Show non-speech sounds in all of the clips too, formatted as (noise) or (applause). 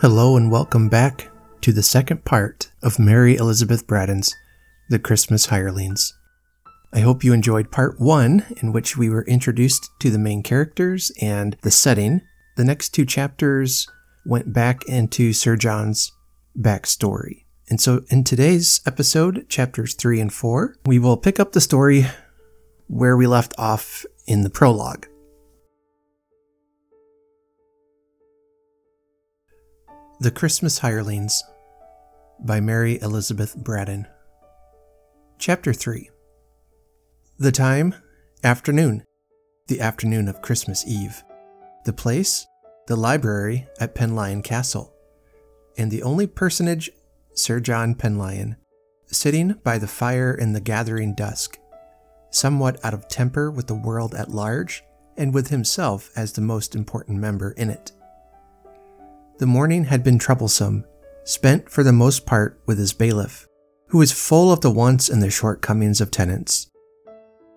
Hello and welcome back to the second part of Mary Elizabeth Braddon's The Christmas Hirelings. I hope you enjoyed part one, in which we were introduced to the main characters and the setting. The next two chapters went back into Sir John's backstory. And so in today's episode, chapters three and four, we will pick up the story where we left off in the prologue. The Christmas Hirelings by Mary Elizabeth Braddon. Chapter 3 The time, afternoon, the afternoon of Christmas Eve. The place, the library at Penlyon Castle. And the only personage, Sir John Penlyon, sitting by the fire in the gathering dusk, somewhat out of temper with the world at large and with himself as the most important member in it. The morning had been troublesome, spent for the most part with his bailiff, who was full of the wants and the shortcomings of tenants.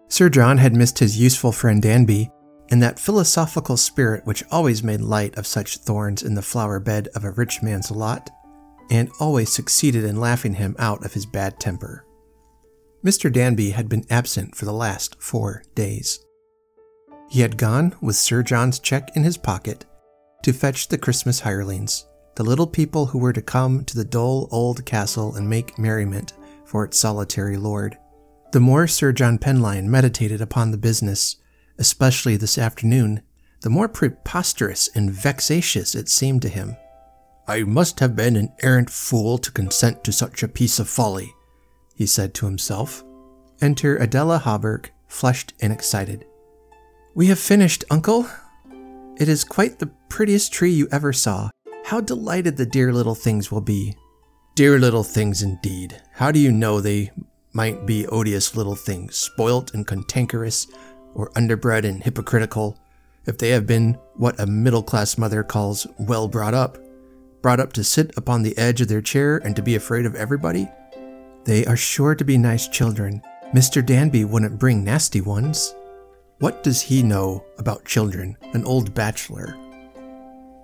Sir John had missed his useful friend Danby, and that philosophical spirit which always made light of such thorns in the flower bed of a rich man's lot, and always succeeded in laughing him out of his bad temper. Mr. Danby had been absent for the last four days. He had gone with Sir John's cheque in his pocket to fetch the Christmas hirelings, the little people who were to come to the dull old castle and make merriment for its solitary lord. The more Sir John Penlyon meditated upon the business, especially this afternoon, the more preposterous and vexatious it seemed to him. I must have been an arrant fool to consent to such a piece of folly, he said to himself. Enter Adela Hawberk, flushed and excited. We have finished, uncle, it is quite the prettiest tree you ever saw. How delighted the dear little things will be. Dear little things indeed. How do you know they might be odious little things, spoilt and cantankerous, or underbred and hypocritical, if they have been what a middle class mother calls well brought up, brought up to sit upon the edge of their chair and to be afraid of everybody? They are sure to be nice children. Mr. Danby wouldn't bring nasty ones. What does he know about children, an old bachelor?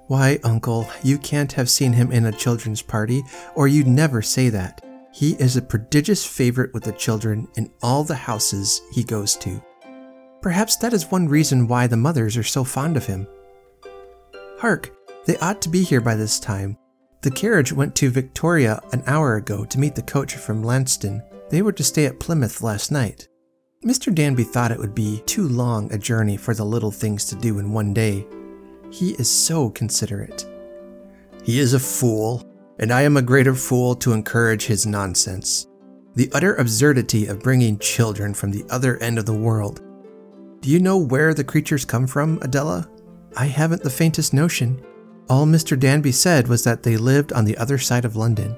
Why, uncle, you can't have seen him in a children's party, or you'd never say that. He is a prodigious favorite with the children in all the houses he goes to. Perhaps that is one reason why the mothers are so fond of him. Hark, they ought to be here by this time. The carriage went to Victoria an hour ago to meet the coach from Launceston. They were to stay at Plymouth last night. Mr. Danby thought it would be too long a journey for the little things to do in one day. He is so considerate. He is a fool, and I am a greater fool to encourage his nonsense. The utter absurdity of bringing children from the other end of the world. Do you know where the creatures come from, Adela? I haven't the faintest notion. All Mr. Danby said was that they lived on the other side of London,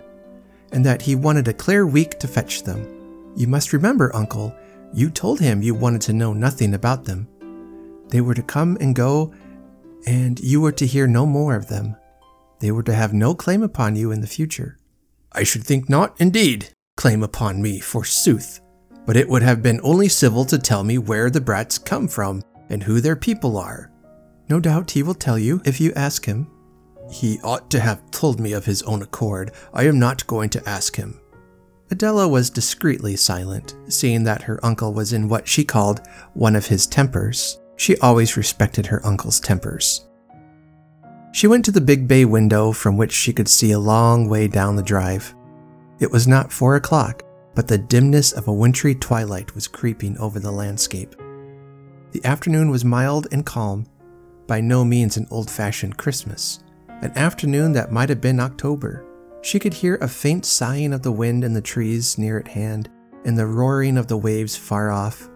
and that he wanted a clear week to fetch them. You must remember, uncle, you told him you wanted to know nothing about them. They were to come and go, and you were to hear no more of them. They were to have no claim upon you in the future. I should think not, indeed, claim upon me, forsooth. But it would have been only civil to tell me where the brats come from and who their people are. No doubt he will tell you if you ask him. He ought to have told me of his own accord. I am not going to ask him. Adela was discreetly silent, seeing that her uncle was in what she called one of his tempers. She always respected her uncle's tempers. She went to the big bay window from which she could see a long way down the drive. It was not four o'clock, but the dimness of a wintry twilight was creeping over the landscape. The afternoon was mild and calm, by no means an old fashioned Christmas, an afternoon that might have been October. She could hear a faint sighing of the wind in the trees near at hand and the roaring of the waves far off.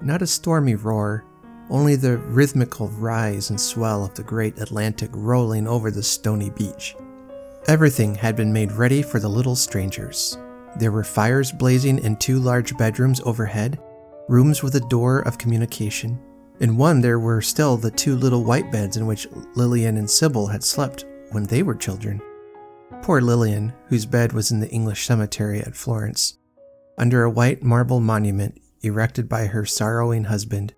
Not a stormy roar, only the rhythmical rise and swell of the great Atlantic rolling over the stony beach. Everything had been made ready for the little strangers. There were fires blazing in two large bedrooms overhead, rooms with a door of communication. In one, there were still the two little white beds in which Lillian and Sybil had slept when they were children. Poor Lillian, whose bed was in the English cemetery at Florence, under a white marble monument erected by her sorrowing husband,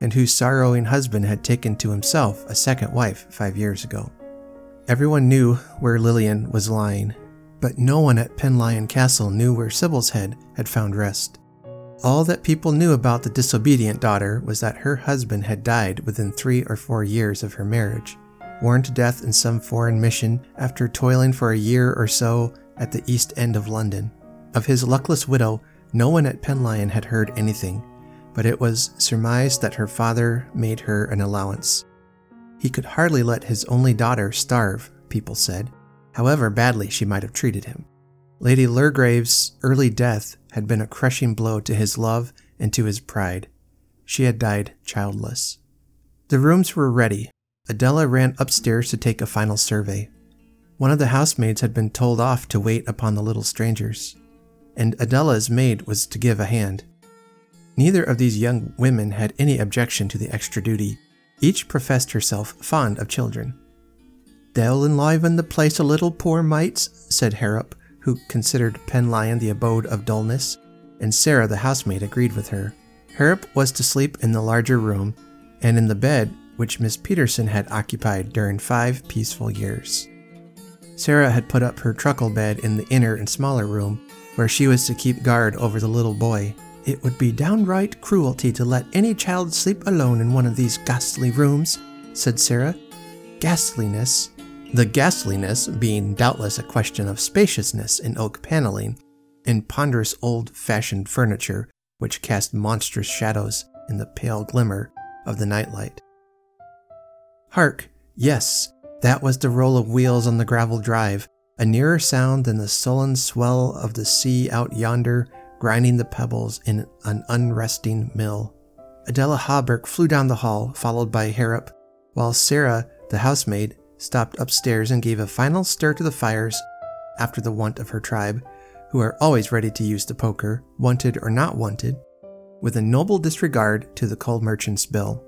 and whose sorrowing husband had taken to himself a second wife five years ago. Everyone knew where Lillian was lying, but no one at Penlyon Castle knew where Sybil's head had found rest. All that people knew about the disobedient daughter was that her husband had died within three or four years of her marriage, worn to death in some foreign mission after toiling for a year or so at the east end of London. Of his luckless widow, no one at Penlyon had heard anything, but it was surmised that her father made her an allowance. He could hardly let his only daughter starve, people said, however badly she might have treated him. Lady Lurgrave's early death had been a crushing blow to his love and to his pride. She had died childless. The rooms were ready. Adela ran upstairs to take a final survey. One of the housemaids had been told off to wait upon the little strangers, and Adela's maid was to give a hand. Neither of these young women had any objection to the extra duty. Each professed herself fond of children. They'll enliven the place a little, poor mites, said Harrop, who considered Penlyon the abode of dullness, and Sarah, the housemaid, agreed with her. Harrop was to sleep in the larger room and in the bed which Miss Peterson had occupied during five peaceful years. Sarah had put up her truckle bed in the inner and smaller room, where she was to keep guard over the little boy. It would be downright cruelty to let any child sleep alone in one of these ghastly rooms, said Sarah. Ghastliness the ghastliness being doubtless a question of spaciousness in oak paneling and ponderous old fashioned furniture which cast monstrous shadows in the pale glimmer of the nightlight. Hark! Yes, that was the roll of wheels on the gravel drive, a nearer sound than the sullen swell of the sea out yonder grinding the pebbles in an unresting mill. Adela Hawberk flew down the hall, followed by Harrop, while Sarah, the housemaid, stopped upstairs and gave a final stir to the fires after the wont of her tribe, who are always ready to use the poker, wanted or not wanted, with a noble disregard to the coal merchant's bill.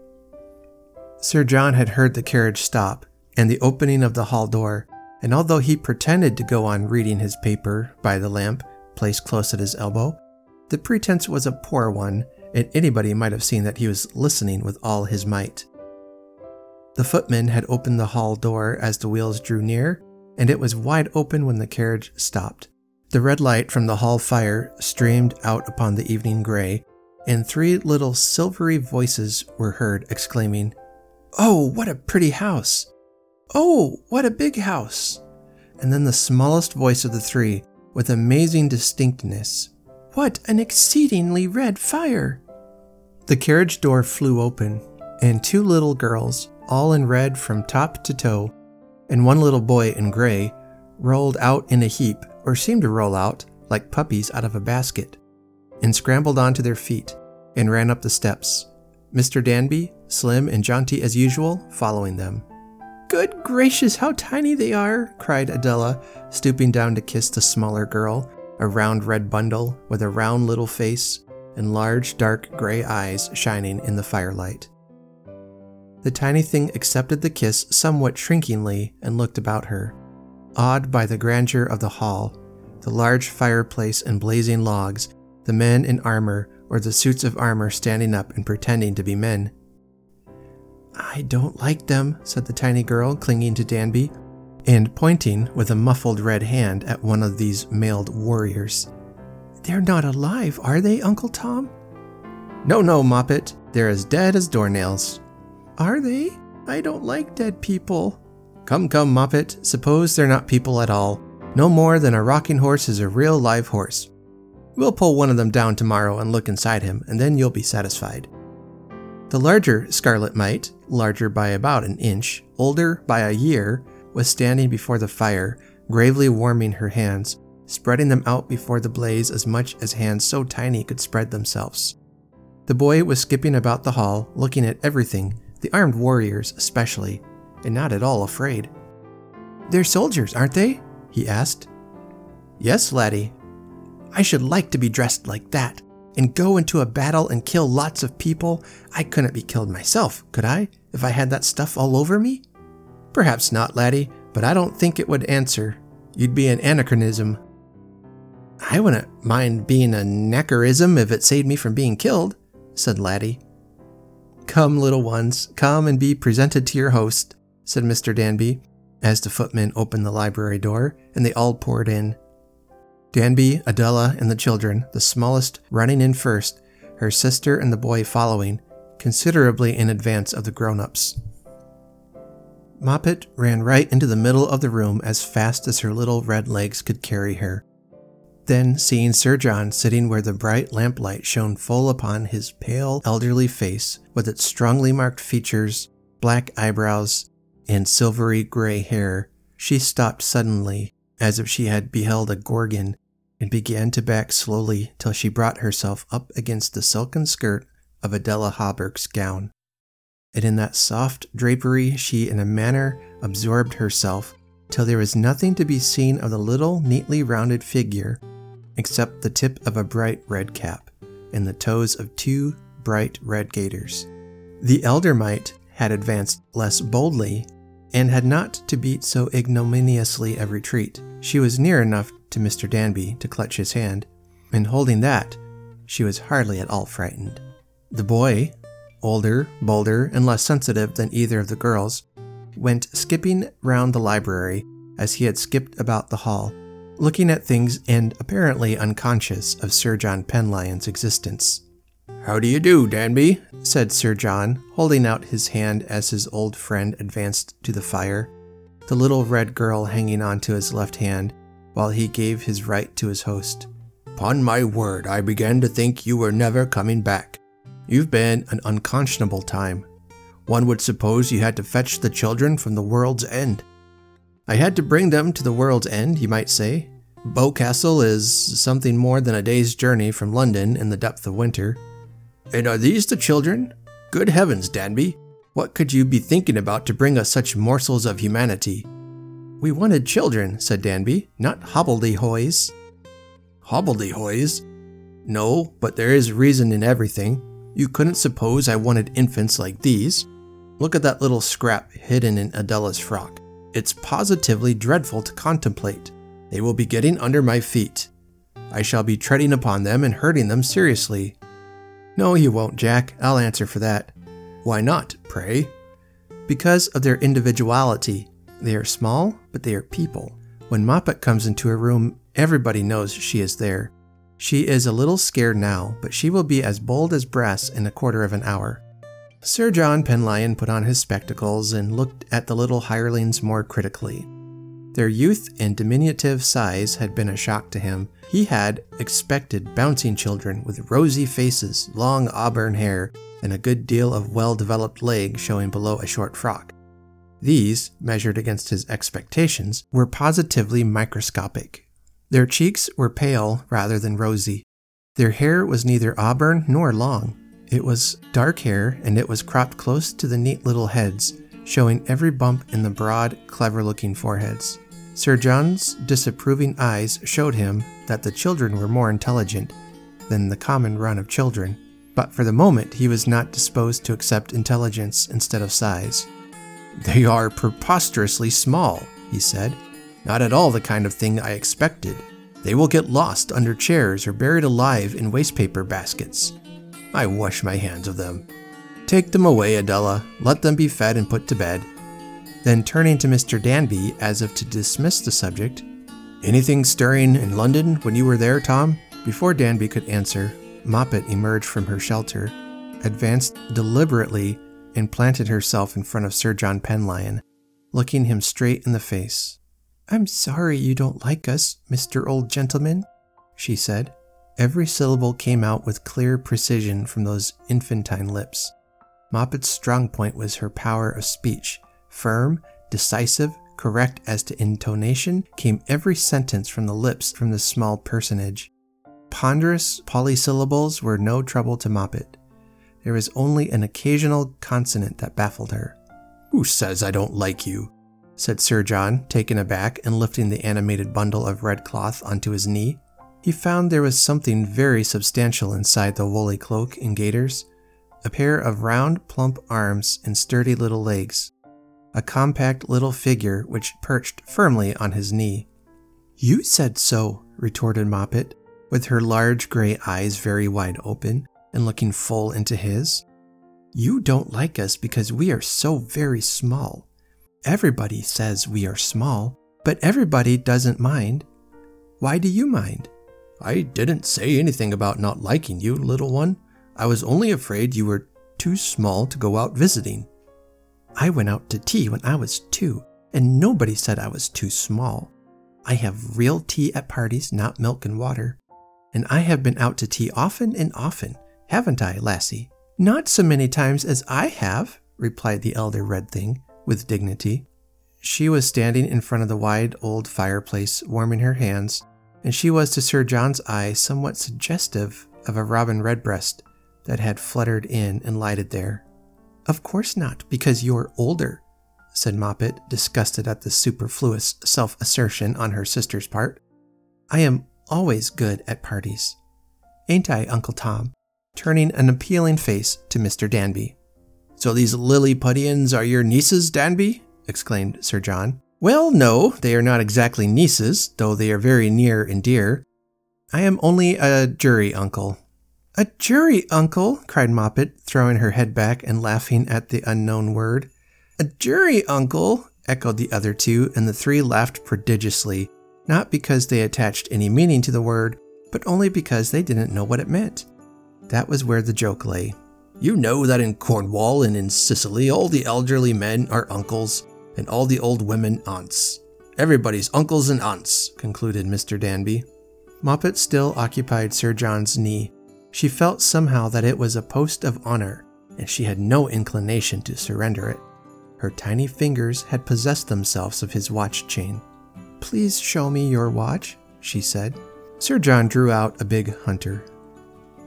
Sir John had heard the carriage stop and the opening of the hall door, and although he pretended to go on reading his paper by the lamp placed close at his elbow, the pretense was a poor one, and anybody might have seen that he was listening with all his might. The footman had opened the hall door as the wheels drew near, and it was wide open when the carriage stopped. The red light from the hall fire streamed out upon the evening gray, and three little silvery voices were heard exclaiming, Oh, what a pretty house! Oh, what a big house! And then the smallest voice of the three, with amazing distinctness, What an exceedingly red fire! The carriage door flew open, and two little girls, all in red from top to toe, and one little boy in gray, rolled out in a heap, or seemed to roll out, like puppies out of a basket, and scrambled onto their feet, and ran up the steps, Mr. Danby, slim and jaunty as usual, following them. Good gracious, how tiny they are! cried Adela, stooping down to kiss the smaller girl, a round red bundle with a round little face and large dark gray eyes shining in the firelight. The tiny thing accepted the kiss somewhat shrinkingly and looked about her, awed by the grandeur of the hall, the large fireplace and blazing logs, the men in armor or the suits of armor standing up and pretending to be men. I don't like them, said the tiny girl, clinging to Danby, and pointing with a muffled red hand at one of these mailed warriors. They're not alive, are they, Uncle Tom? No, no, Moppet. They're as dead as doornails. Are they? I don't like dead people. Come, come, Moppet. Suppose they're not people at all. No more than a rocking horse is a real live horse. We'll pull one of them down tomorrow and look inside him, and then you'll be satisfied. The larger scarlet mite, larger by about an inch, older by a year, was standing before the fire, gravely warming her hands, spreading them out before the blaze as much as hands so tiny could spread themselves. The boy was skipping about the hall, looking at everything, the armed warriors especially, and not at all afraid. They're soldiers, aren't they? he asked. Yes, laddie. I should like to be dressed like that and go into a battle and kill lots of people. I couldn't be killed myself, could I, if I had that stuff all over me? Perhaps not, laddie, but I don't think it would answer. You'd be an anachronism. I wouldn't mind being a neckarism if it saved me from being killed, said Laddie. Come, little ones, come and be presented to your host, said Mr. Danby, as the footman opened the library door and they all poured in. Danby, Adela, and the children, the smallest running in first, her sister and the boy following, considerably in advance of the grown ups. Moppet ran right into the middle of the room as fast as her little red legs could carry her. Then, seeing Sir John sitting where the bright lamplight shone full upon his pale, elderly face, with its strongly marked features, black eyebrows, and silvery gray hair, she stopped suddenly, as if she had beheld a gorgon, and began to back slowly till she brought herself up against the silken skirt of Adela Hawberk's gown and in that soft drapery she in a manner absorbed herself till there was nothing to be seen of the little neatly rounded figure except the tip of a bright red cap and the toes of two bright red gaiters. The elder mite had advanced less boldly and had not to beat so ignominiously a retreat. She was near enough to Mr. Danby to clutch his hand, and holding that, she was hardly at all frightened. The boy, older, bolder, and less sensitive than either of the girls, went skipping round the library as he had skipped about the hall, looking at things and apparently unconscious of Sir John Penlyon's existence. How do you do, Danby? said Sir John, holding out his hand as his old friend advanced to the fire, the little red girl hanging on to his left hand, while he gave his right to his host. Upon my word, I began to think you were never coming back. You've been an unconscionable time. One would suppose you had to fetch the children from the world's end. I had to bring them to the world's end, you might say. Boscastle is something more than a day's journey from London in the depth of winter. And are these the children? Good heavens, Danby! What could you be thinking about to bring us such morsels of humanity? We wanted children, said Danby, not hobbledehoys. Hobbledehoys? No, but there is reason in everything. You couldn't suppose I wanted infants like these. Look at that little scrap hidden in Adela's frock. It's positively dreadful to contemplate. They will be getting under my feet. I shall be treading upon them and hurting them seriously. No, you won't, Jack. I'll answer for that. Why not, pray? Because of their individuality. They are small, but they are people. When Moppet comes into a room, everybody knows she is there. She is a little scared now, but she will be as bold as brass in a quarter of an hour. Sir John Penlyon put on his spectacles and looked at the little hirelings more critically. Their youth and diminutive size had been a shock to him. He had expected bouncing children with rosy faces, long auburn hair, and a good deal of well developed leg showing below a short frock. These, measured against his expectations, were positively microscopic. Their cheeks were pale rather than rosy. Their hair was neither auburn nor long. It was dark hair and it was cropped close to the neat little heads, showing every bump in the broad, clever looking foreheads. Sir John's disapproving eyes showed him that the children were more intelligent than the common run of children, but for the moment he was not disposed to accept intelligence instead of size. They are preposterously small, he said. Not at all the kind of thing I expected. They will get lost under chairs or buried alive in wastepaper baskets. I wash my hands of them. Take them away, Adela. Let them be fed and put to bed. Then turning to Mr. Danby as if to dismiss the subject, Anything stirring in London when you were there, Tom? Before Danby could answer, Moppet emerged from her shelter, advanced deliberately, and planted herself in front of Sir John Penlyon, looking him straight in the face. I'm sorry you don't like us, Mr. Old Gentleman, she said. Every syllable came out with clear precision from those infantine lips. Moppet's strong point was her power of speech. Firm, decisive, correct as to intonation, came every sentence from the lips from this small personage. Ponderous polysyllables were no trouble to Moppet. There was only an occasional consonant that baffled her. Who says I don't like you? said Sir John, taken aback and lifting the animated bundle of red cloth onto his knee. He found there was something very substantial inside the woolly cloak and gaiters a pair of round, plump arms and sturdy little legs, a compact little figure which perched firmly on his knee. You said so, retorted Moppet, with her large gray eyes very wide open and looking full into his. You don't like us because we are so very small. Everybody says we are small, but everybody doesn't mind. Why do you mind? I didn't say anything about not liking you, little one. I was only afraid you were too small to go out visiting. I went out to tea when I was two, and nobody said I was too small. I have real tea at parties, not milk and water. And I have been out to tea often and often, haven't I, lassie? Not so many times as I have, replied the elder red thing, with dignity. She was standing in front of the wide old fireplace, warming her hands, and she was to Sir John's eye somewhat suggestive of a robin redbreast that had fluttered in and lighted there. Of course not, because you're older, said Moppet, disgusted at the superfluous self assertion on her sister's part. I am always good at parties. Ain't I, Uncle Tom? Turning an appealing face to Mr. Danby. So these Lilliputians are your nieces, Danby? exclaimed Sir John. Well, no, they are not exactly nieces, though they are very near and dear. I am only a jury uncle. A jury uncle? cried Moppet, throwing her head back and laughing at the unknown word. A jury uncle? echoed the other two, and the three laughed prodigiously, not because they attached any meaning to the word, but only because they didn't know what it meant. That was where the joke lay. You know that in Cornwall and in Sicily, all the elderly men are uncles, and all the old women aunts. Everybody's uncles and aunts, concluded Mr. Danby. Moppet still occupied Sir John's knee. She felt somehow that it was a post of honor, and she had no inclination to surrender it. Her tiny fingers had possessed themselves of his watch chain. Please show me your watch, she said. Sir John drew out a big hunter.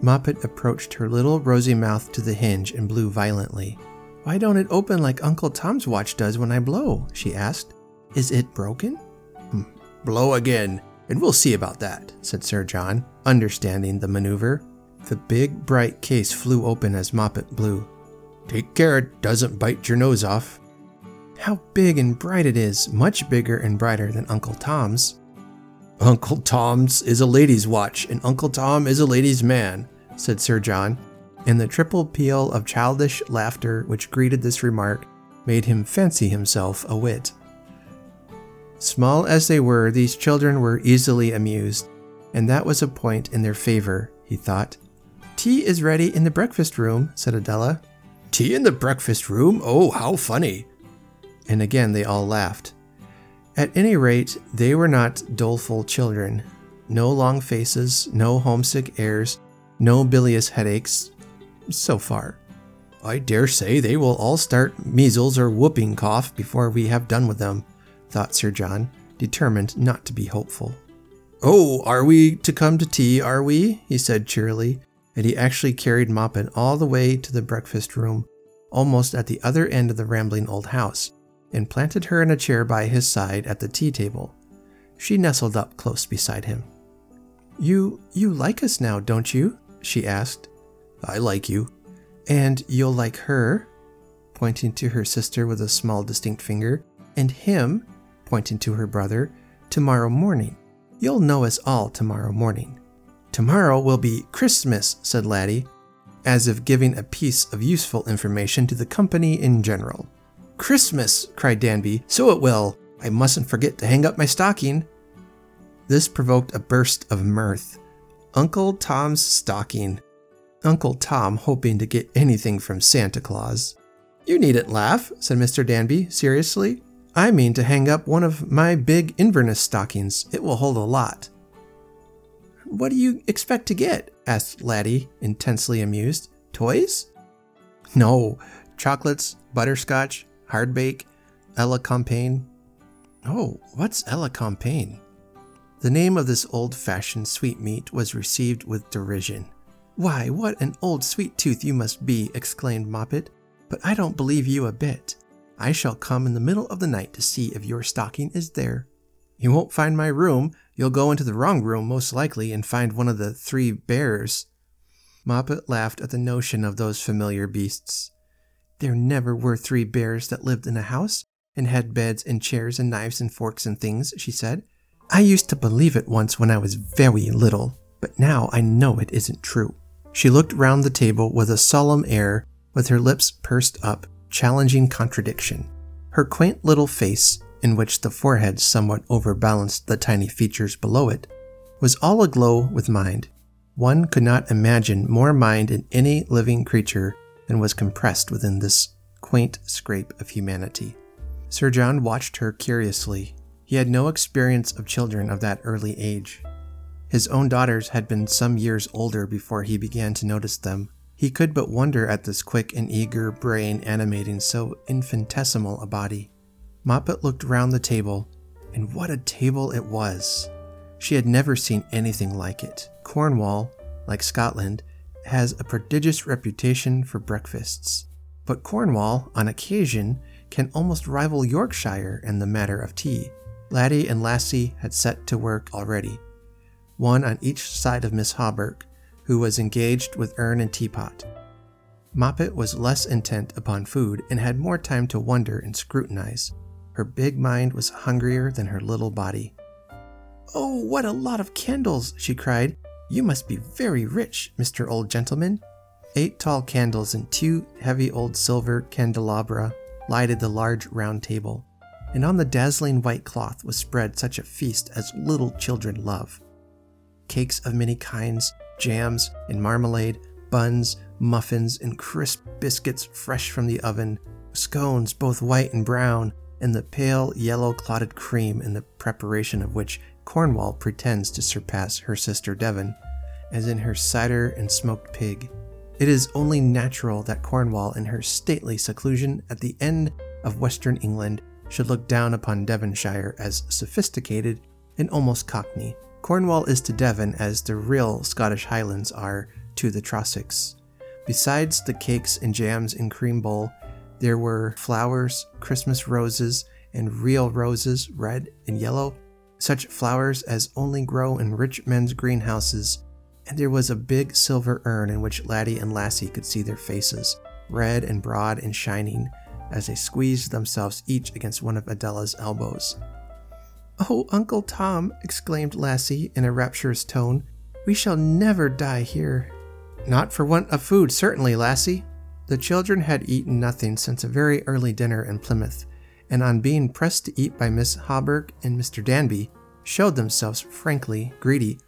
Moppet approached her little rosy mouth to the hinge and blew violently. Why don't it open like Uncle Tom's watch does when I blow? she asked. Is it broken? Hmm. Blow again, and we'll see about that, said Sir John, understanding the maneuver. The big, bright case flew open as Moppet blew. Take care it doesn't bite your nose off, how big and bright it is, much bigger and brighter than Uncle Tom's. Uncle Tom's is a lady's watch, and Uncle Tom is a lady's man, said Sir John, and the triple peal of childish laughter which greeted this remark made him fancy himself a wit. Small as they were, these children were easily amused, and that was a point in their favor, he thought. Tea is ready in the breakfast room, said Adela. Tea in the breakfast room? Oh, how funny, and again they all laughed. At any rate, they were not doleful children. No long faces, no homesick airs, no bilious headaches, so far. I dare say they will all start measles or whooping cough before we have done with them, thought Sir John, determined not to be hopeful. Oh, are we to come to tea, are we? he said cheerily, and he actually carried Moppet all the way to the breakfast room, almost at the other end of the rambling old house, and planted her in a chair by his side at the tea table. She nestled up close beside him. You you like us now, don't you? she asked. I like you. And you'll like her, pointing to her sister with a small distinct finger, and him, pointing to her brother, tomorrow morning. You'll know us all tomorrow morning. Tomorrow will be Christmas, said Laddie, as if giving a piece of useful information to the company in general. Christmas! cried Danby. So it will. I mustn't forget to hang up my stocking. This provoked a burst of mirth. Uncle Tom's stocking. Uncle Tom hoping to get anything from Santa Claus. You needn't laugh, said Mr. Danby seriously. I mean to hang up one of my big Inverness stockings. It will hold a lot. What do you expect to get? asked Laddie, intensely amused. Toys? No, chocolates, butterscotch, hardbake, Elecampane. Oh, what's Elecampane? The name of this old fashioned sweetmeat was received with derision. Why, what an old sweet tooth you must be, exclaimed Moppet. But I don't believe you a bit. I shall come in the middle of the night to see if your stocking is there. You won't find my room. You'll go into the wrong room, most likely, and find one of the three bears. Moppet laughed at the notion of those familiar beasts. There never were three bears that lived in a house and had beds and chairs and knives and forks and things, she said. I used to believe it once when I was very little, but now I know it isn't true. She looked round the table with a solemn air, with her lips pursed up, challenging contradiction. Her quaint little face, in which the forehead somewhat overbalanced the tiny features below it, was all aglow with mind. One could not imagine more mind in any living creature than was compressed within this quaint scrape of humanity. Sir John watched her curiously. He had no experience of children of that early age. His own daughters had been some years older before he began to notice them. He could but wonder at this quick and eager brain animating so infinitesimal a body. Moppet looked round the table, and what a table it was! She had never seen anything like it. Cornwall, like Scotland, has a prodigious reputation for breakfasts. But Cornwall, on occasion, can almost rival Yorkshire in the matter of tea. Laddie and Lassie had set to work already, one on each side of Miss Hawberk, who was engaged with urn and teapot. Moppet was less intent upon food and had more time to wonder and scrutinize. Her big mind was hungrier than her little body. Oh, what a lot of candles! she cried. You must be very rich, Mr. Old Gentleman. Eight tall candles and two heavy old silver candelabra lighted the large round table, and on the dazzling white cloth was spread such a feast as little children love. Cakes of many kinds, jams and marmalade, buns, muffins, and crisp biscuits fresh from the oven, scones both white and brown, and the pale yellow clotted cream in the preparation of which Cornwall pretends to surpass her sister Devon, as in her cider and smoked pig. It is only natural that Cornwall, in her stately seclusion at the end of western England, should look down upon Devonshire as sophisticated and almost cockney. Cornwall is to Devon as the real Scottish Highlands are to the Trossachs. Besides the cakes and jams in cream bowl, there were flowers, Christmas roses, and real roses, red and yellow, such flowers as only grow in rich men's greenhouses, and there was a big silver urn in which Laddie and Lassie could see their faces, red and broad and shining, as they squeezed themselves each against one of Adela's elbows. Oh, Uncle Tom, exclaimed Lassie in a rapturous tone, we shall never die here. Not for want of food, certainly, Lassie. The children had eaten nothing since a very early dinner in Plymouth, and on being pressed to eat by Miss Hawberk and Mr. Danby, showed themselves frankly greedy.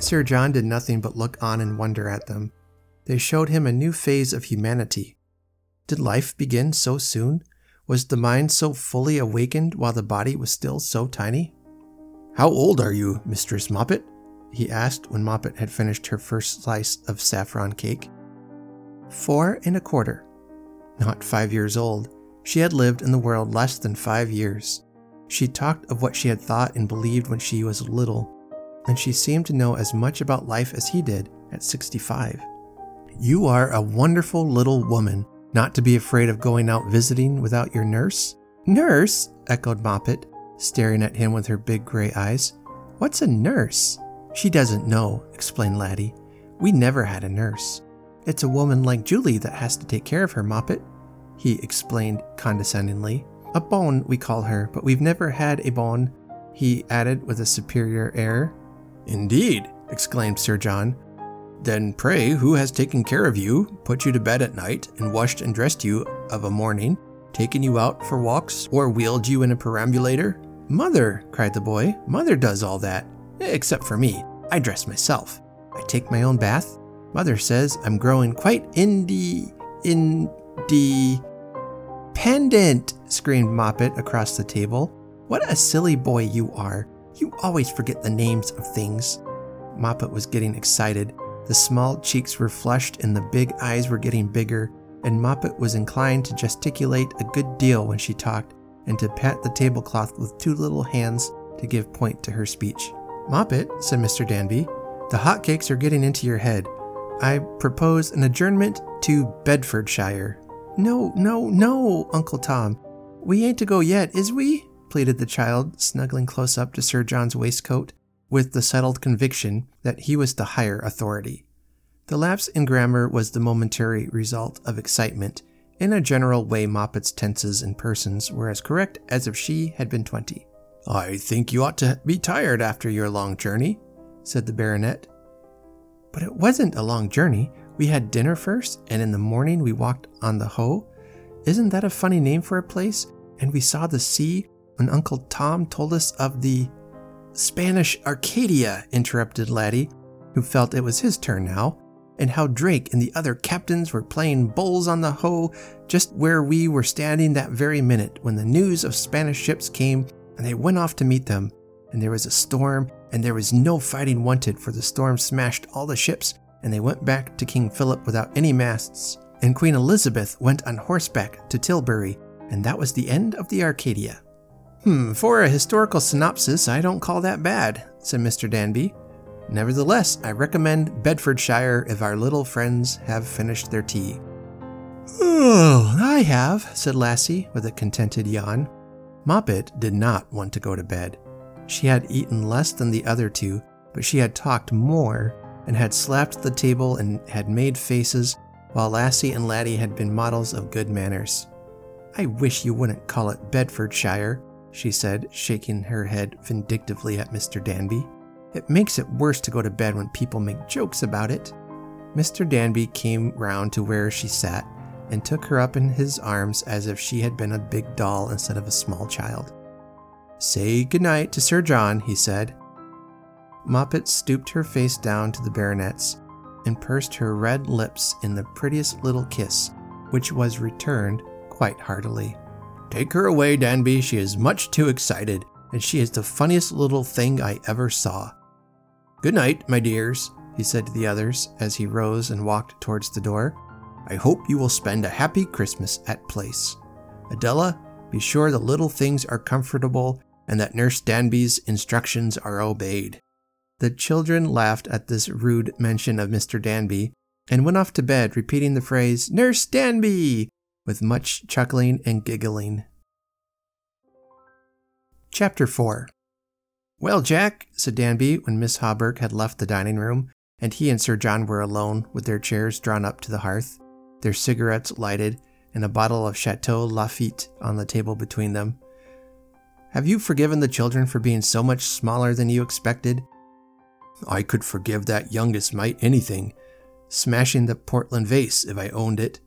Sir John did nothing but look on and wonder at them. They showed him a new phase of humanity. Did life begin so soon? Was the mind so fully awakened while the body was still so tiny? How old are you, Mistress Moppet? he asked when Moppet had finished her first slice of saffron cake. Four and a quarter. Not five years old. She had lived in the world less than five years. She talked of what she had thought and believed when she was little, and she seemed to know as much about life as he did at 65. You are a wonderful little woman, not to be afraid of going out visiting without your nurse. Nurse? echoed Moppet, staring at him with her big gray eyes. What's a nurse? She doesn't know, explained Laddie. We never had a nurse. It's a woman like Julie that has to take care of her, Moppet he explained condescendingly. A bonne, we call her, but we've never had a bonne, he added with a superior air. Indeed, exclaimed Sir John. Then pray, who has taken care of you, put you to bed at night, and washed and dressed you of a morning, taken you out for walks, or wheeled you in a perambulator? Mother, cried the boy, mother does all that. Except for me, I dress myself. I take my own bath. Mother says I'm growing quite indi. in Dependent, screamed Moppet across the table. What a silly boy you are. You always forget the names of things. Moppet was getting excited. The small cheeks were flushed and the big eyes were getting bigger, and Moppet was inclined to gesticulate a good deal when she talked and to pat the tablecloth with two little hands to give point to her speech. Moppet, said Mr. Danby, the hot cakes are getting into your head. I propose an adjournment to Bedfordshire. No, no, no, Uncle Tom. We ain't to go yet, is we? pleaded the child, snuggling close up to Sir John's waistcoat, with the settled conviction that he was the higher authority. The lapse in grammar was the momentary result of excitement. In a general way, Moppet's tenses and persons were as correct as if she had been twenty. I think you ought to be tired after your long journey, said the baronet. But it wasn't a long journey. We had dinner first, and in the morning we walked on the Hoe. Isn't that a funny name for a place? and we saw the sea when Uncle Tom told us of the Spanish Arcadia, interrupted Laddie, who felt it was his turn now, and how Drake and the other captains were playing bowls on the Hoe just where we were standing that very minute when the news of Spanish ships came and they went off to meet them. And there was a storm, and there was no fighting wanted, for the storm smashed all the ships, and they went back to King Philip without any masts. And Queen Elizabeth went on horseback to Tilbury, and that was the end of the Arcadia. Hmm, for a historical synopsis, I don't call that bad, said Mr. Danby. Nevertheless, I recommend Bedfordshire if our little friends have finished their tea. Oh, I have, said Lassie with a contented yawn. Moppet did not want to go to bed. She had eaten less than the other two, but she had talked more and had slapped the table and had made faces, while Lassie and Laddie had been models of good manners. I wish you wouldn't call it Bedfordshire, she said, shaking her head vindictively at Mr. Danby. It makes it worse to go to bed when people make jokes about it. Mr. Danby came round to where she sat and took her up in his arms as if she had been a big doll instead of a small child. Say good night to Sir John, he said. Moppet stooped her face down to the baronet's and pursed her red lips in the prettiest little kiss, which was returned quite heartily. Take her away, Danby. She is much too excited, and she is the funniest little thing I ever saw. Good night, my dears, he said to the others as he rose and walked towards the door. I hope you will spend a happy Christmas at Place. Adela, be sure the little things are comfortable and that Nurse Danby's instructions are obeyed. The children laughed at this rude mention of Mr. Danby and went off to bed repeating the phrase, Nurse Danby, with much chuckling and giggling. Chapter 4 Well, Jack, said Danby when Miss Hawberk had left the dining room, and he and Sir John were alone with their chairs drawn up to the hearth, their cigarettes lighted, and a bottle of Chateau Lafitte on the table between them. Have you forgiven the children for being so much smaller than you expected? I could forgive that youngest mite anything, smashing the Portland vase if I owned it.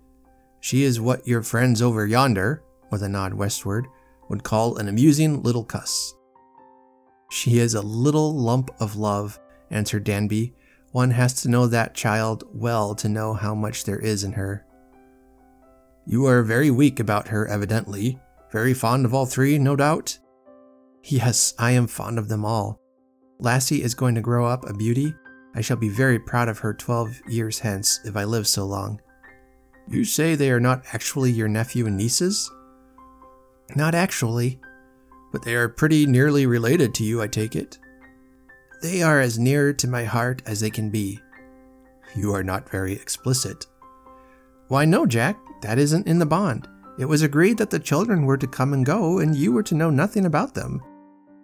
She is what your friends over yonder, with a nod westward, would call an amusing little cuss. She is a little lump of love, answered Danby. One has to know that child well to know how much there is in her. You are very weak about her, evidently. Very fond of all three, no doubt? Yes, I am fond of them all. Lassie is going to grow up a beauty. I shall be very proud of her twelve years hence, if I live so long. You say they are not actually your nephew and nieces? Not actually. But they are pretty nearly related to you, I take it. They are as near to my heart as they can be. You are not very explicit. Why, no, Jack, that isn't in the bond. It was agreed that the children were to come and go, and you were to know nothing about them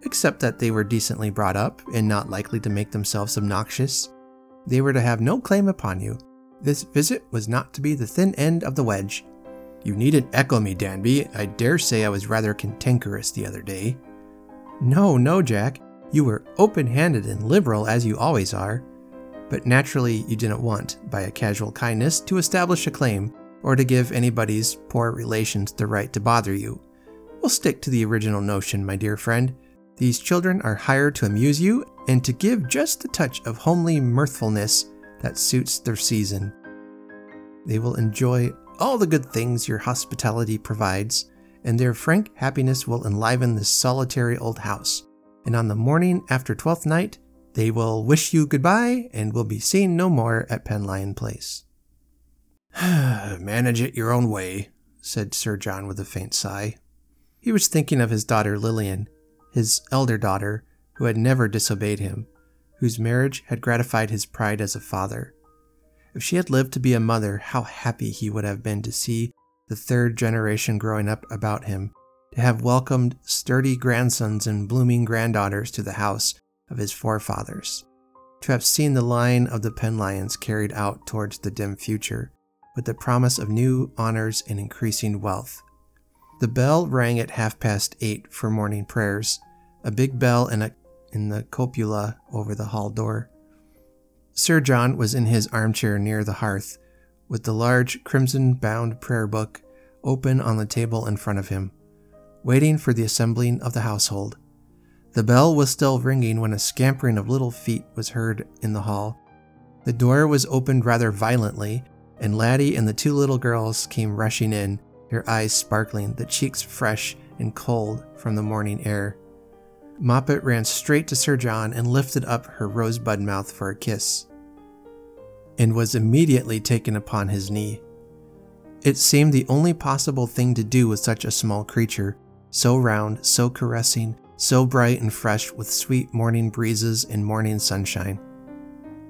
except that they were decently brought up and not likely to make themselves obnoxious. They were to have no claim upon you. This visit was not to be the thin end of the wedge. You needn't echo me, Danby. I dare say I was rather cantankerous the other day. No, no, Jack. You were open handed and liberal as you always are. But naturally, you didn't want, by a casual kindness, to establish a claim or to give anybody's poor relations the right to bother you. We'll stick to the original notion, my dear friend. These children are hired to amuse you and to give just the touch of homely mirthfulness that suits their season. They will enjoy all the good things your hospitality provides, and their frank happiness will enliven this solitary old house. And on the morning after Twelfth Night, they will wish you goodbye and will be seen no more at Penlyon Place. (sighs) Manage it your own way, said Sir John with a faint sigh. He was thinking of his daughter Lillian, his elder daughter, who had never disobeyed him, whose marriage had gratified his pride as a father. If she had lived to be a mother, how happy he would have been to see the third generation growing up about him, to have welcomed sturdy grandsons and blooming granddaughters to the house of his forefathers, to have seen the line of the Penlyons carried out towards the dim future, with the promise of new honors and increasing wealth. The bell rang at half past eight for morning prayers, a big bell in, a, in the cupola over the hall door. Sir John was in his armchair near the hearth, with the large crimson bound prayer book open on the table in front of him. waiting for the assembling of the household. The bell was still ringing when a scampering of little feet was heard in the hall. The door was opened rather violently, and Laddie and the two little girls came rushing in, their eyes sparkling, the cheeks fresh and cold from the morning air. Moppet ran straight to Sir John and lifted up her rosebud mouth for a kiss, and was immediately taken upon his knee. It seemed the only possible thing to do with such a small creature, so round, so caressing, so bright and fresh with sweet morning breezes and morning sunshine.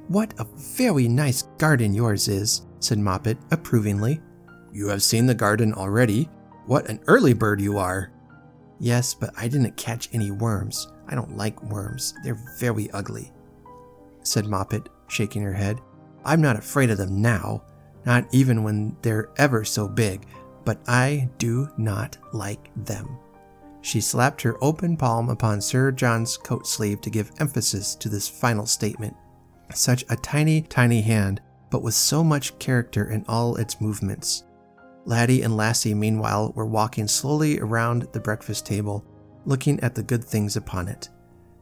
What a very nice garden yours is, said Moppet approvingly. You have seen the garden already. What an early bird you are! Yes, but I didn't catch any worms. I don't like worms. They're very ugly, said Moppet, shaking her head. I'm not afraid of them now, not even when they're ever so big, but I do not like them. She slapped her open palm upon Sir John's coat sleeve to give emphasis to this final statement. Such a tiny, tiny hand, but with so much character in all its movements. Laddie and Lassie, meanwhile, were walking slowly around the breakfast table, looking at the good things upon it.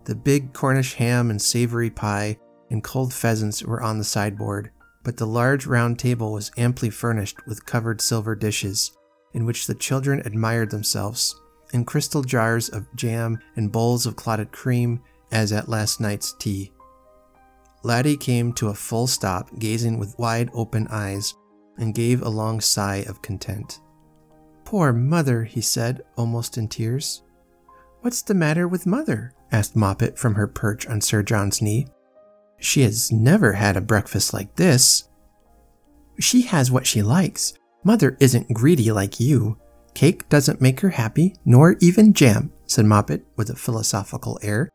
The big Cornish ham and savory pie and cold pheasants were on the sideboard, but the large round table was amply furnished with covered silver dishes, in which the children admired themselves and crystal jars of jam and bowls of clotted cream, as at last night's tea. Laddie came to a full stop, gazing with wide open eyes, and gave a long sigh of content. Poor mother, he said, almost in tears. What's the matter with mother? asked Moppet from her perch on Sir John's knee. She has never had a breakfast like this. She has what she likes. Mother isn't greedy like you. Cake doesn't make her happy, nor even jam, said Moppet with a philosophical air.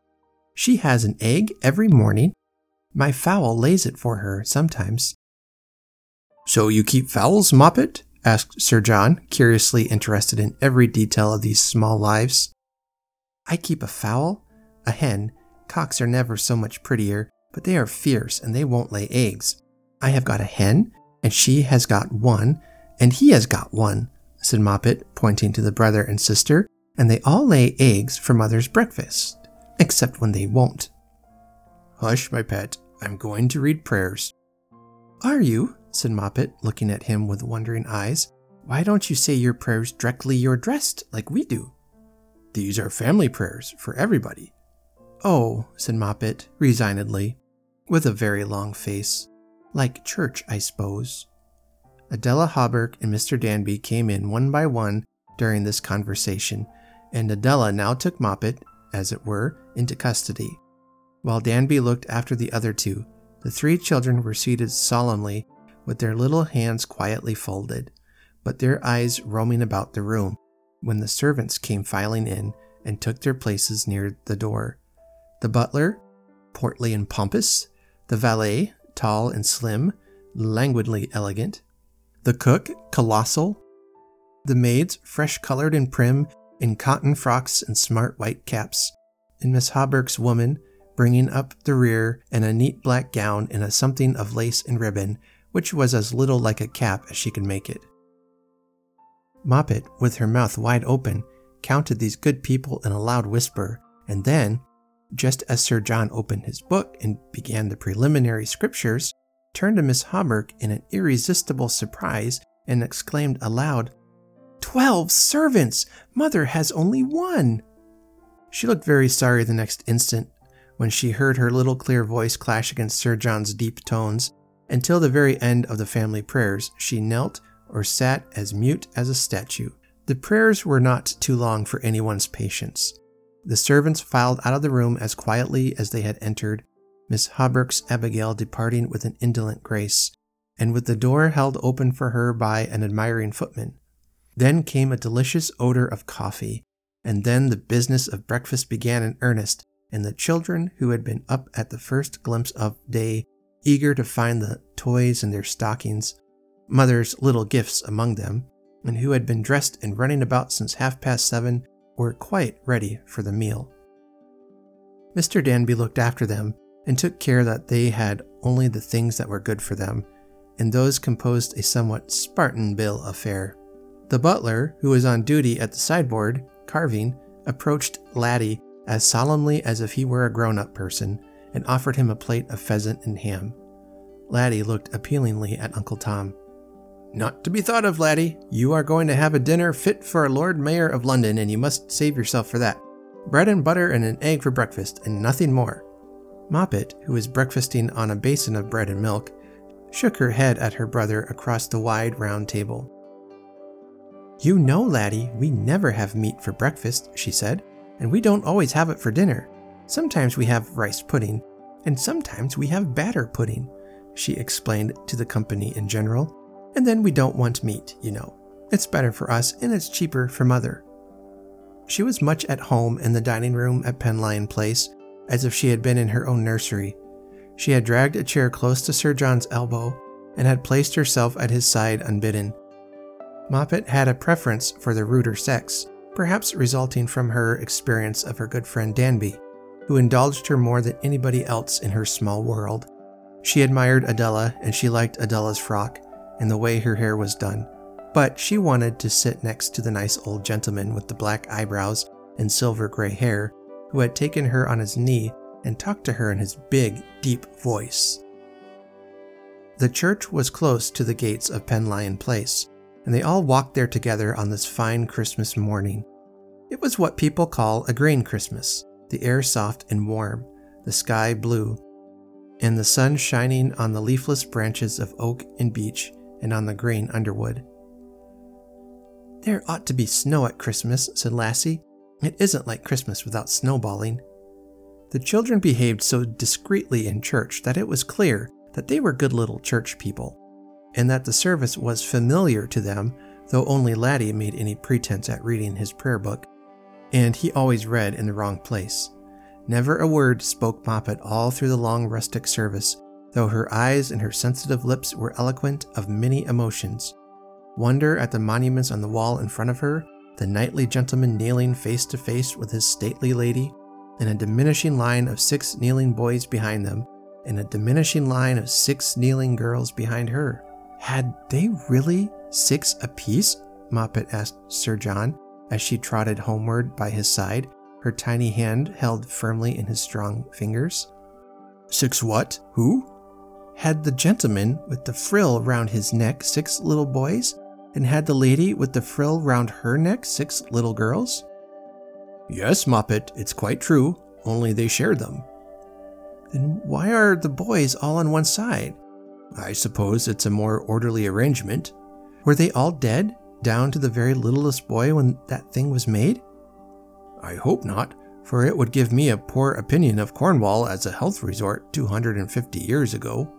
She has an egg every morning. My fowl lays it for her sometimes. So you keep fowls, Moppet? asked Sir John, curiously interested in every detail of these small lives. I keep a fowl, a hen. Cocks are never so much prettier, but they are fierce and they won't lay eggs. I have got a hen, and she has got one, and he has got one said Moppet, pointing to the brother and sister, and they all lay eggs for Mother's breakfast, except when they won't. Hush, my pet, I'm going to read prayers. Are you? said Moppet, looking at him with wondering eyes. Why don't you say your prayers directly you're dressed, like we do? These are family prayers for everybody. Oh, said Moppet, resignedly, with a very long face. Like church, I suppose. Adela Hawberk and Mr. Danby came in one by one during this conversation, and Adela now took Moppet, as it were, into custody. While Danby looked after the other two, the three children were seated solemnly with their little hands quietly folded, but their eyes roaming about the room, when the servants came filing in and took their places near the door. The butler, portly and pompous, the valet, tall and slim, languidly elegant, the cook, colossal. The maids, fresh colored and prim, in cotton frocks and smart white caps. And Miss Hawberk's woman, bringing up the rear in a neat black gown and a something of lace and ribbon, which was as little like a cap as she could make it. Moppet, with her mouth wide open, counted these good people in a loud whisper, and then, just as Sir John opened his book and began the preliminary scriptures, turned to Miss Hawberk in an irresistible surprise and exclaimed aloud, Twelve servants! Mother has only one! She looked very sorry the next instant when she heard her little clear voice clash against Sir John's deep tones. Until the very end of the family prayers, she knelt or sat as mute as a statue. The prayers were not too long for anyone's patience. The servants filed out of the room as quietly as they had entered, Miss Hawberk's Abigail departing with an indolent grace, and with the door held open for her by an admiring footman. Then came a delicious odor of coffee, and then the business of breakfast began in earnest, and the children who had been up at the first glimpse of day, eager to find the toys in their stockings, mother's little gifts among them, and who had been dressed and running about since half past seven, were quite ready for the meal. Mr. Danby looked after them and took care that they had only the things that were good for them, and those composed a somewhat Spartan bill of fare. The butler, who was on duty at the sideboard, carving, approached Laddie as solemnly as if he were a grown up person and offered him a plate of pheasant and ham. Laddie looked appealingly at Uncle Tom. Not to be thought of, Laddie. You are going to have a dinner fit for a Lord Mayor of London, and you must save yourself for that. Bread and butter and an egg for breakfast, and nothing more. Moppet, who was breakfasting on a basin of bread and milk, shook her head at her brother across the wide round table. You know, laddie, we never have meat for breakfast, she said, and we don't always have it for dinner. Sometimes we have rice pudding, and sometimes we have batter pudding, she explained to the company in general. And then we don't want meat, you know. It's better for us and it's cheaper for mother. She was much at home in the dining room at Penlyon Place, as if she had been in her own nursery. She had dragged a chair close to Sir John's elbow and had placed herself at his side unbidden. Moppet had a preference for the ruder sex, perhaps resulting from her experience of her good friend Danby, who indulged her more than anybody else in her small world. She admired Adela and she liked Adela's frock and the way her hair was done, but she wanted to sit next to the nice old gentleman with the black eyebrows and silver gray hair who had taken her on his knee and talked to her in his big, deep voice. The church was close to the gates of Penlyon Place, and they all walked there together on this fine Christmas morning. It was what people call a green Christmas, the air soft and warm, the sky blue, and the sun shining on the leafless branches of oak and beech and on the green underwood. There ought to be snow at Christmas, said Lassie. It isn't like Christmas without snowballing. The children behaved so discreetly in church that it was clear that they were good little church people, and that the service was familiar to them, though only Laddie made any pretense at reading his prayer book, and he always read in the wrong place. Never a word spoke Moppet all through the long rustic service, though her eyes and her sensitive lips were eloquent of many emotions. Wonder at the monuments on the wall in front of her, the knightly gentleman kneeling face to face with his stately lady, and a diminishing line of six kneeling boys behind them, and a diminishing line of six kneeling girls behind her. Had they really six apiece? Moppet asked Sir John as she trotted homeward by his side, her tiny hand held firmly in his strong fingers. Six what? Who? Had the gentleman with the frill round his neck six little boys, and had the lady with the frill round her neck six little girls? Yes, Moppet, it's quite true, only they shared them. Then why are the boys all on one side? I suppose it's a more orderly arrangement. Were they all dead, down to the very littlest boy when that thing was made? I hope not, for it would give me a poor opinion of Cornwall as a health resort 250 years ago.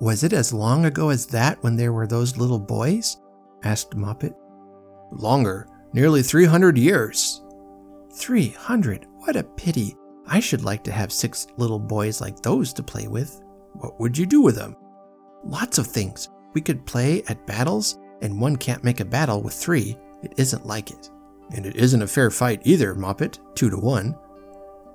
Was it as long ago as that when there were those little boys? asked Moppet. Longer, nearly 300 years. 300? What a pity. I should like to have six little boys like those to play with. What would you do with them? Lots of things. We could play at battles, and one can't make a battle with three. It isn't like it. And it isn't a fair fight either, Moppet, two to one.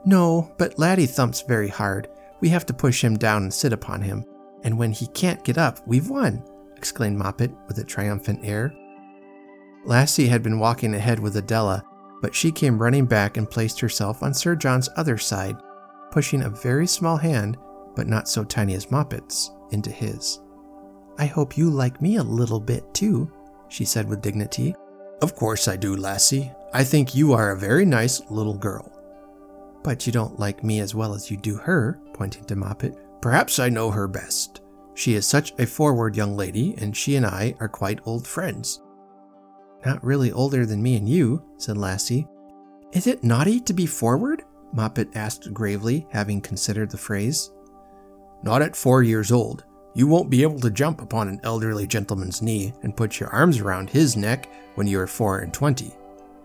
No, but Laddie thumps very hard. We have to push him down and sit upon him and when he can't get up, we've won, exclaimed Moppet with a triumphant air. Lassie had been walking ahead with Adela, but she came running back and placed herself on Sir John's other side, pushing a very small hand, but not so tiny as Moppet's, into his. I hope you like me a little bit too, she said with dignity. Of course I do, Lassie. I think you are a very nice little girl. But you don't like me as well as you do her, pointing to Moppet. Perhaps I know her best. She is such a forward young lady, and she and I are quite old friends. Not really older than me and you, said Lassie. Is it naughty to be forward? Moppet asked gravely, having considered the phrase. Not at four years old. You won't be able to jump upon an elderly gentleman's knee and put your arms around his neck when you are four and twenty.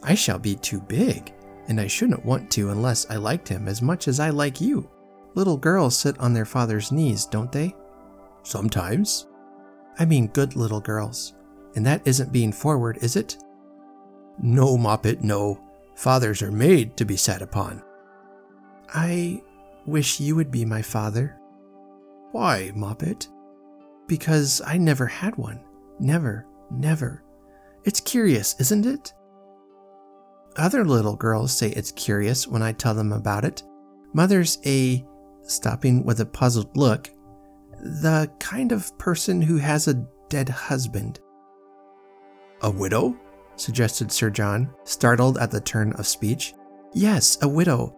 I shall be too big, and I shouldn't want to unless I liked him as much as I like you. Little girls sit on their father's knees, don't they? Sometimes. I mean good little girls. And that isn't being forward, is it? No, Moppet, no. Fathers are made to be sat upon. I wish you would be my father. Why, Moppet? Because I never had one. Never, never. It's curious, isn't it? Other little girls say it's curious when I tell them about it. Mother's a, stopping with a puzzled look, the kind of person who has a dead husband. A widow? suggested Sir John, startled at the turn of speech. Yes, a widow.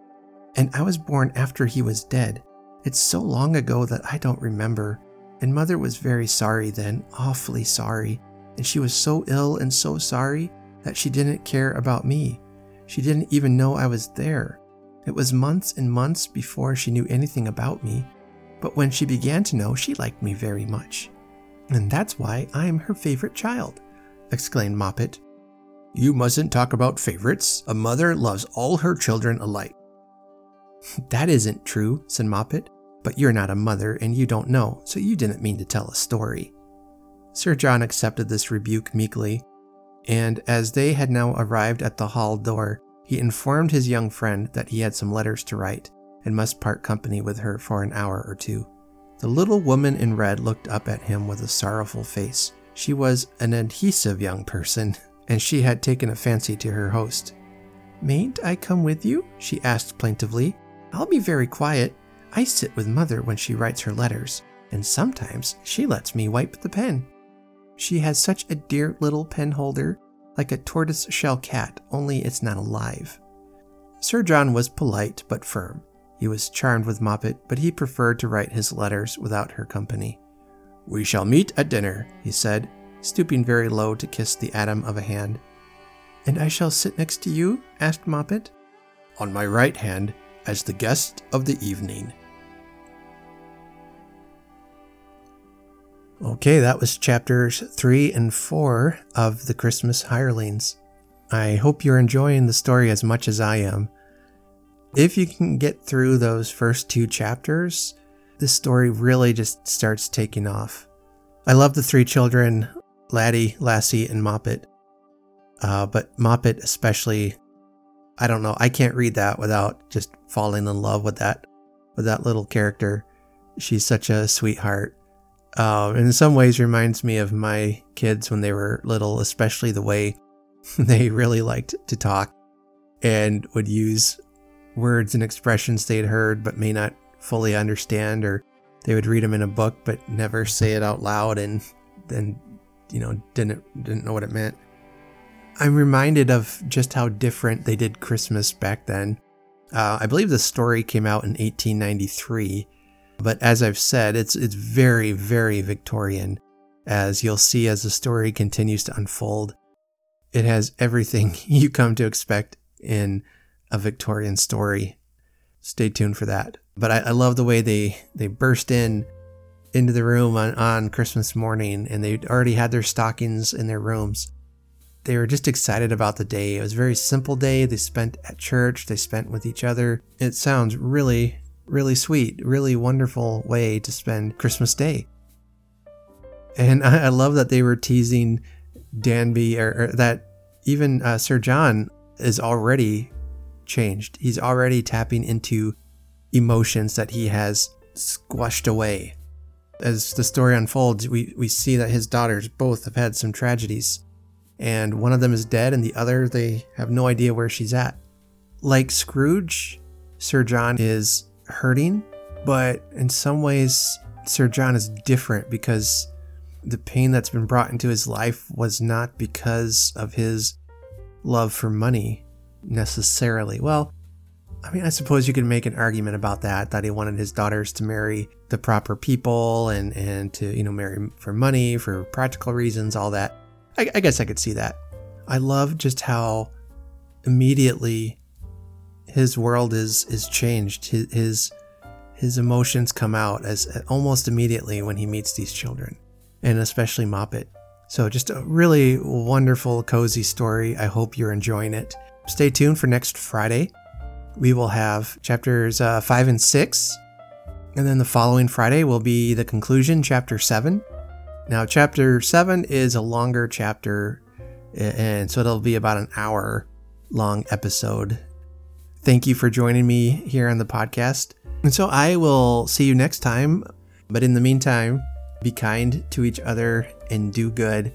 And I was born after he was dead. It's so long ago that I don't remember. And mother was very sorry then, awfully sorry. And she was so ill and so sorry that she didn't care about me. She didn't even know I was there. It was months and months before she knew anything about me. But when she began to know, she liked me very much. And that's why I am her favorite child, exclaimed Moppet. You mustn't talk about favorites. A mother loves all her children alike. (laughs) that isn't true, said Moppet. But you're not a mother and you don't know, so you didn't mean to tell a story. Sir John accepted this rebuke meekly, and as they had now arrived at the hall door, he informed his young friend that he had some letters to write and must part company with her for an hour or two. The little woman in red looked up at him with a sorrowful face. She was an adhesive young person, (laughs) and she had taken a fancy to her host. Mayn't I come with you? she asked plaintively. I'll be very quiet. I sit with mother when she writes her letters, and sometimes she lets me wipe the pen. She has such a dear little pen holder, like a tortoise shell cat, only it's not alive. Sir John was polite but firm. He was charmed with Moppet, but he preferred to write his letters without her company. We shall meet at dinner, he said, stooping very low to kiss the atom of a hand. And I shall sit next to you? asked Moppet. On my right hand, as the guest of the evening. Okay, that was chapters 3 and 4 of The Christmas Hirelings. I hope you're enjoying the story as much as I am. If you can get through those first two chapters, this story really just starts taking off. I love the three children Laddie, Lassie, and Moppet. Uh, but Moppet, especially, I don't know, I can't read that without just falling in love with that with that little character. She's such a sweetheart uh, in some ways reminds me of my kids when they were little, especially the way (laughs) they really liked to talk and would use words and expressions they'd heard but may not fully understand, or they would read them in a book but never say it out loud and then, you know, didn't didn't know what it meant. I'm reminded of just how different they did Christmas back then. Uh, I believe the story came out in 1893 but as I've said, it's it's very very Victorian as you'll see as the story continues to unfold. It has everything (laughs) you come to expect in a Victorian story. Stay tuned for that. But I, I love the way they, they burst in into the room on, on Christmas morning and they already had their stockings in their rooms. They were just excited about the day. It was a very simple day. They spent at church, they spent with each other. It sounds really, really sweet, really wonderful way to spend Christmas Day. And I, I love that they were teasing Danby, or, or that even uh, Sir John is already changed. He's already tapping into emotions that he has squashed away. As the story unfolds, we, we see that his daughters both have had some tragedies, and one of them is dead, and the other, they have no idea where she's at. Like Scrooge, Sir John is hurting, but in some ways, Sir John is different because the pain that's been brought into his life was not because of his love for money necessarily. Well, I mean, I suppose you could make an argument about that, that he wanted his daughters to marry the proper people and, and to, you know, marry for money, for practical reasons, all that. I, I guess I could see that. I love just how immediately his world is is changed. His his, his emotions come out as almost immediately when he meets these children, and especially Moppet. So just a really wonderful, cozy story. I hope you're enjoying it. Stay tuned for next Friday. We will have chapters uh, five and six, and then the following Friday will be the conclusion, chapter seven. Now, chapter seven is a longer chapter, and so it'll be about an hour long episode Thank you for joining me here on the podcast. And so I will see you next time. But in the meantime, be kind to each other and do good.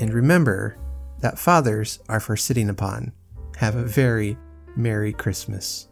And remember that fathers are for sitting upon, have a very Merry Christmas.